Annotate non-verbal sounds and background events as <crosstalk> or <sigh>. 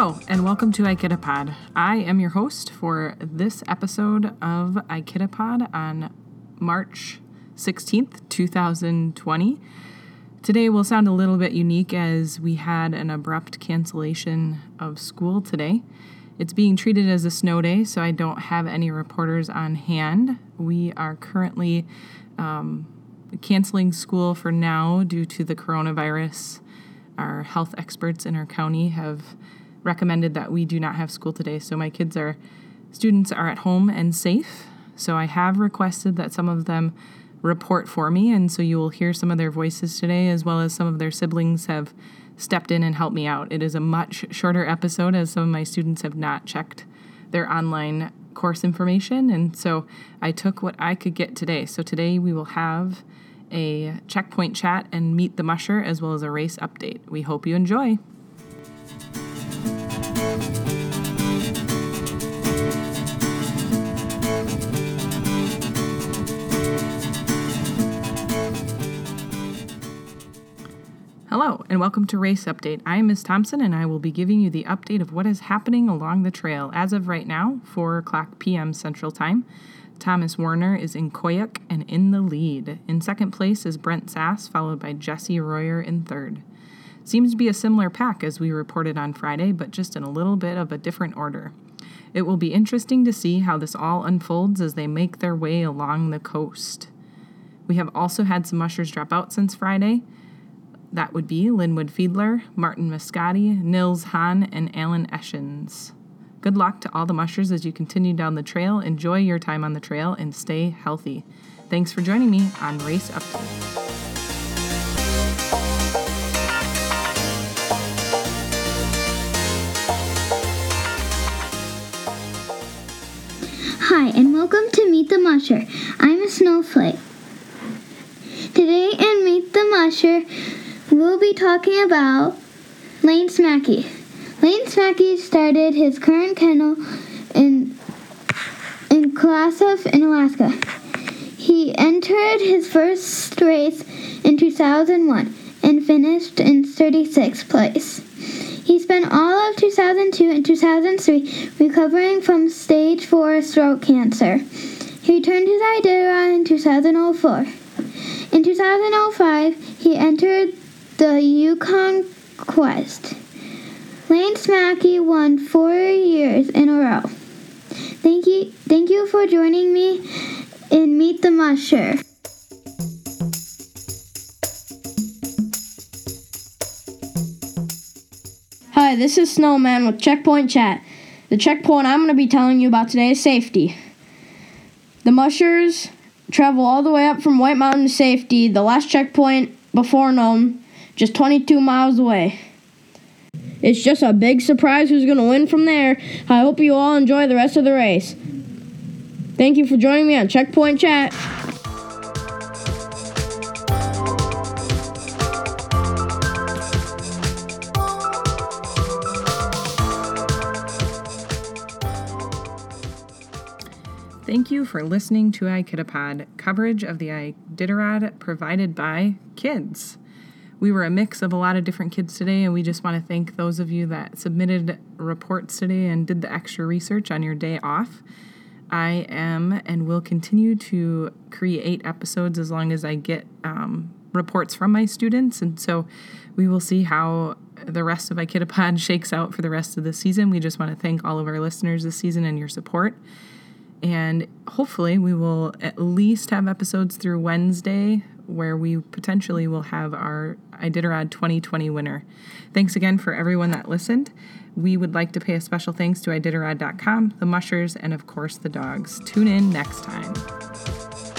and welcome to Aikidapod. I am your host for this episode of Aikidapod on March 16th, 2020. Today will sound a little bit unique as we had an abrupt cancellation of school today. It's being treated as a snow day, so I don't have any reporters on hand. We are currently um, canceling school for now due to the coronavirus. Our health experts in our county have recommended that we do not have school today. So my kids are students are at home and safe. So I have requested that some of them report for me and so you will hear some of their voices today as well as some of their siblings have stepped in and helped me out. It is a much shorter episode as some of my students have not checked their online course information and so I took what I could get today. So today we will have a checkpoint chat and meet the musher as well as a race update. We hope you enjoy. Hello, and welcome to Race Update. I am Ms. Thompson, and I will be giving you the update of what is happening along the trail. As of right now, 4 o'clock p.m. Central Time, Thomas Waerner is in Koyuk and in the lead. In second place is Brent Sass, followed by Jesse Royer in third. Seems to be a similar pack as we reported on Friday, but just in a little bit of a different order. It will be interesting to see how this all unfolds as they make their way along the coast. We have also had some mushers drop out since Friday. That would be Linwood Fiedler, Martin Massicotte, Nils Hahn, and Alan Eischens. Good luck to all the mushers as you continue down the trail. Enjoy your time on the trail and stay healthy. Thanks for joining me on Race Update. Hi, and welcome to Meet the Musher. I'm a snowflake. Today in Meet the Musher, we'll be talking about Lance Mackey. Lance Mackey started his current kennel in in Kasilof in Alaska. He entered his first race in 2001 and finished in 36th place. He spent all of 2002 and 2003 recovering from stage 4 throat cancer. He returned to Iditarod in 2004. In 2005, he entered the Yukon Quest. Lance Mackey won four years in a row. Thank you, thank you for joining me in Meet the Musher. Hi, this is Snowman with Checkpoint Chat. The checkpoint I'm going to be telling you about today is safety. The mushers travel all the way up from White Mountain to safety, the last checkpoint before Nome, just 22 miles away. It's just a big surprise who's going to win from there. I hope you all enjoy the rest of the race. Thank you for joining me on Checkpoint Chat. Thank you for listening to Aikidapod, coverage of the Iditarod provided by kids. We were a mix of a lot of different kids today, and we just want to thank those of you that submitted reports today and did the extra research on your day off. I am and will continue to create episodes as long as I get um, reports from my students, and so we will see how the rest of Aikidapod <laughs> shakes out for the rest of the season. We just want to thank all of our listeners this season and your support. And hopefully, we will at least have episodes through Wednesday where we potentially will have our Iditarod 2020 winner. Thanks again for everyone that listened. We would like to pay a special thanks to Iditarod.com, the mushers, and of course the dogs. Tune in next time.